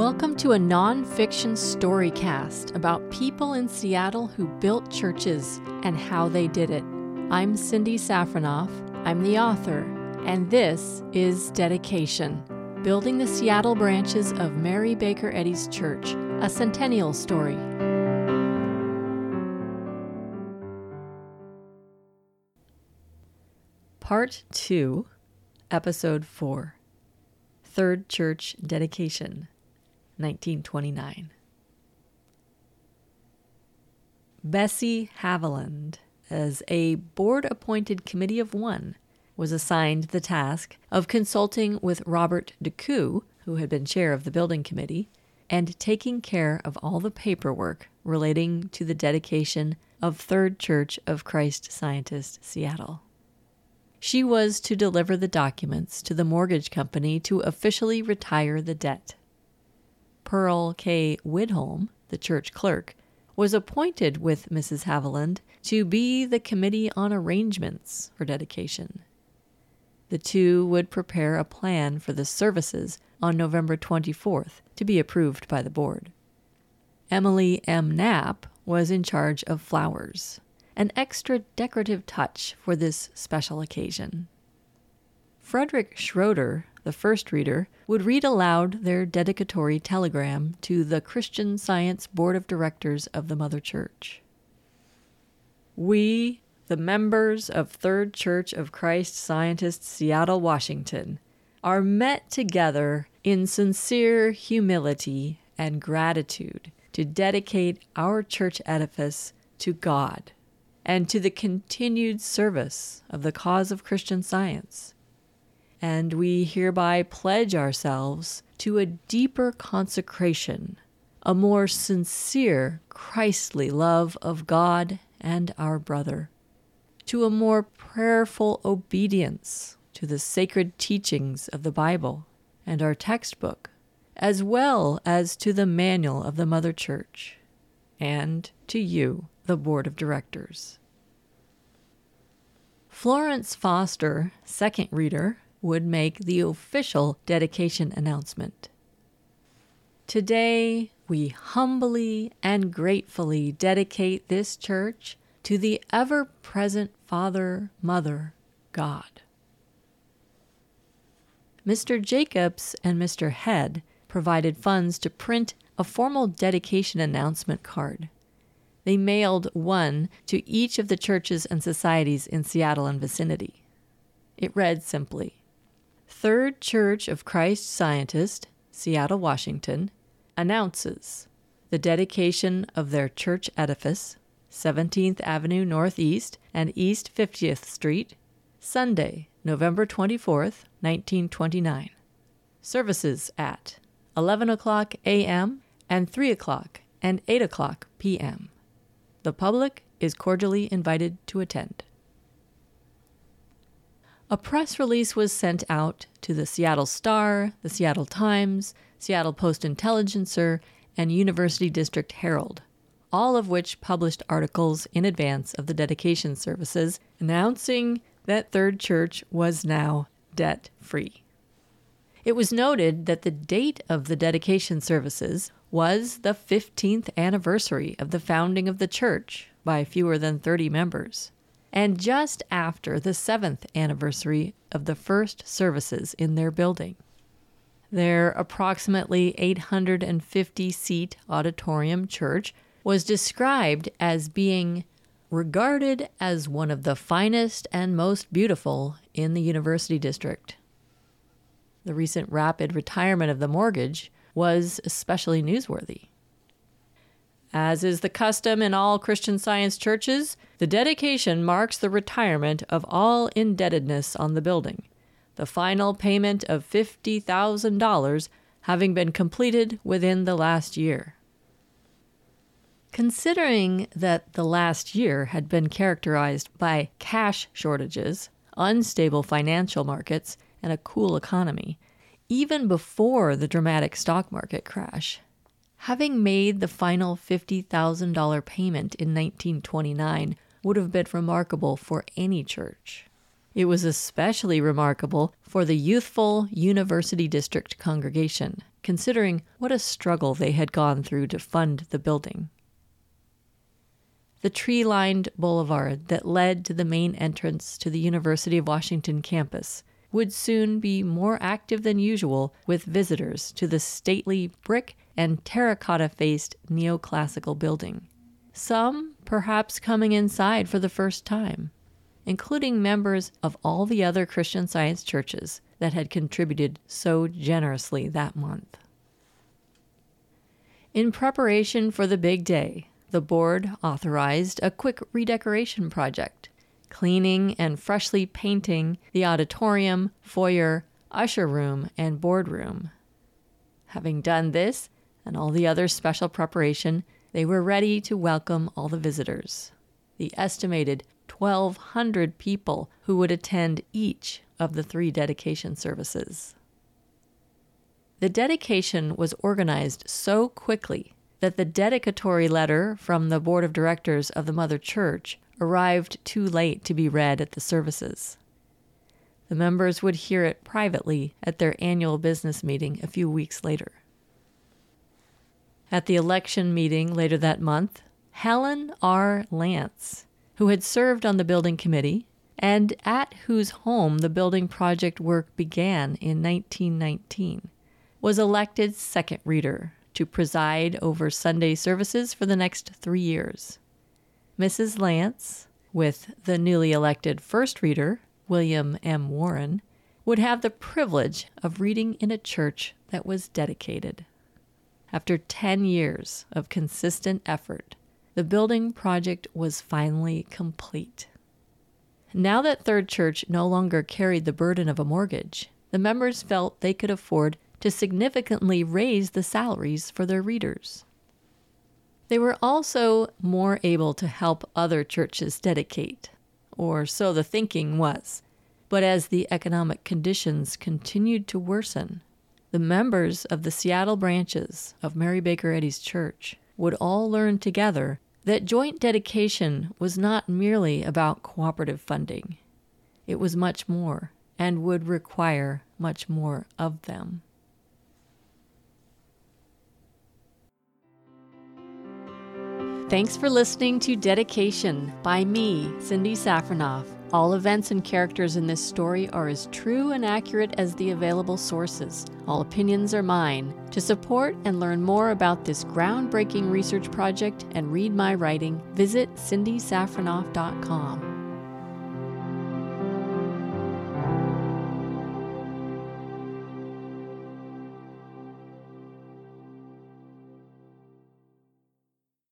Welcome to a nonfiction storycast about people in Seattle who built churches and how they did it. I'm Cindy Safronoff, I'm the author, and this is Dedication Building the Seattle Branches of Mary Baker Eddy's Church, a centennial story. Part 2, Episode 4 Third Church Dedication, 1929. Bessie Haviland, as a board appointed committee of one, was assigned the task of consulting with Robert Decoux, who had been chair of the building committee, and taking care of all the paperwork relating to the dedication of Third Church of Christ Scientist, Seattle. She was to deliver the documents to the mortgage company to officially retire the debt. Pearl K. Widholm, the church clerk, was appointed with Mrs. Haviland to be the committee on arrangements for dedication. The two would prepare a plan for the services on November 24th to be approved by the board. Emily M. Knapp was in charge of flowers an extra decorative touch for this special occasion. Frederick Schroeder, the first reader, would read aloud their dedicatory telegram to the Christian Science Board of Directors of the Mother Church. We, the members of Third Church of Christ Scientists, Seattle, Washington, are met together in sincere humility and gratitude to dedicate our church edifice to God and to the continued service of the cause of Christian science. And we hereby pledge ourselves to a deeper consecration, a more sincere, Christly love of God and our brother, to a more prayerful obedience to the sacred teachings of the Bible and our textbook, as well as to the manual of the Mother Church, and to you, the Board of Directors. Florence Foster, second reader, would make the official dedication announcement. Today, we humbly and gratefully dedicate this church to the ever present Father, Mother, God. Mr. Jacobs and Mr. Head provided funds to print a formal dedication announcement card they mailed one to each of the churches and societies in Seattle and vicinity. It read simply Third Church of Christ Scientist, Seattle, Washington, announces the dedication of their church edifice, 17th Avenue Northeast and East 50th Street, Sunday, November 24th, 1929. Services at 11 o'clock a.m. and 3 o'clock and 8 o'clock p.m. The public is cordially invited to attend. A press release was sent out to the Seattle Star, the Seattle Times, Seattle Post Intelligencer, and University District Herald, all of which published articles in advance of the dedication services announcing that Third Church was now debt free. It was noted that the date of the dedication services was the 15th anniversary of the founding of the church by fewer than 30 members, and just after the 7th anniversary of the first services in their building. Their approximately 850 seat auditorium church was described as being regarded as one of the finest and most beautiful in the University District. The recent rapid retirement of the mortgage was especially newsworthy. As is the custom in all Christian Science churches, the dedication marks the retirement of all indebtedness on the building, the final payment of $50,000 having been completed within the last year. Considering that the last year had been characterized by cash shortages, unstable financial markets, and a cool economy, even before the dramatic stock market crash. Having made the final $50,000 payment in 1929 would have been remarkable for any church. It was especially remarkable for the youthful University District congregation, considering what a struggle they had gone through to fund the building. The tree lined boulevard that led to the main entrance to the University of Washington campus would soon be more active than usual with visitors to the stately brick and terracotta faced neoclassical building. Some perhaps coming inside for the first time, including members of all the other Christian Science churches that had contributed so generously that month. In preparation for the big day, the board authorized a quick redecoration project, cleaning and freshly painting the auditorium, foyer, usher room, and boardroom. Having done this and all the other special preparation, they were ready to welcome all the visitors, the estimated 1,200 people who would attend each of the three dedication services. The dedication was organized so quickly that the dedicatory letter from the board of directors of the Mother Church arrived too late to be read at the services. The members would hear it privately at their annual business meeting a few weeks later. At the election meeting later that month, Helen R. Lance, who had served on the building committee and at whose home the building project work began in 1919, was elected second reader to preside over Sunday services for the next three years. Mrs. Lance, with the newly elected first reader, William M. Warren, would have the privilege of reading in a church that was dedicated. After 10 years of consistent effort, the building project was finally complete. Now that Third Church no longer carried the burden of a mortgage, the members felt they could afford to significantly raise the salaries for their readers. They were also more able to help other churches dedicate, or so the thinking was. But as the economic conditions continued to worsen, the members of the Seattle branches of Mary Baker Eddy's church would all learn together that joint dedication was not merely about cooperative funding. It was much more and would require much more of them. Thanks for listening to Dedication by me, Cindy Safronoff. All events and characters in this story are as true and accurate as the available sources. All opinions are mine. To support and learn more about this groundbreaking research project and read my writing, visit cindysafronoff.com.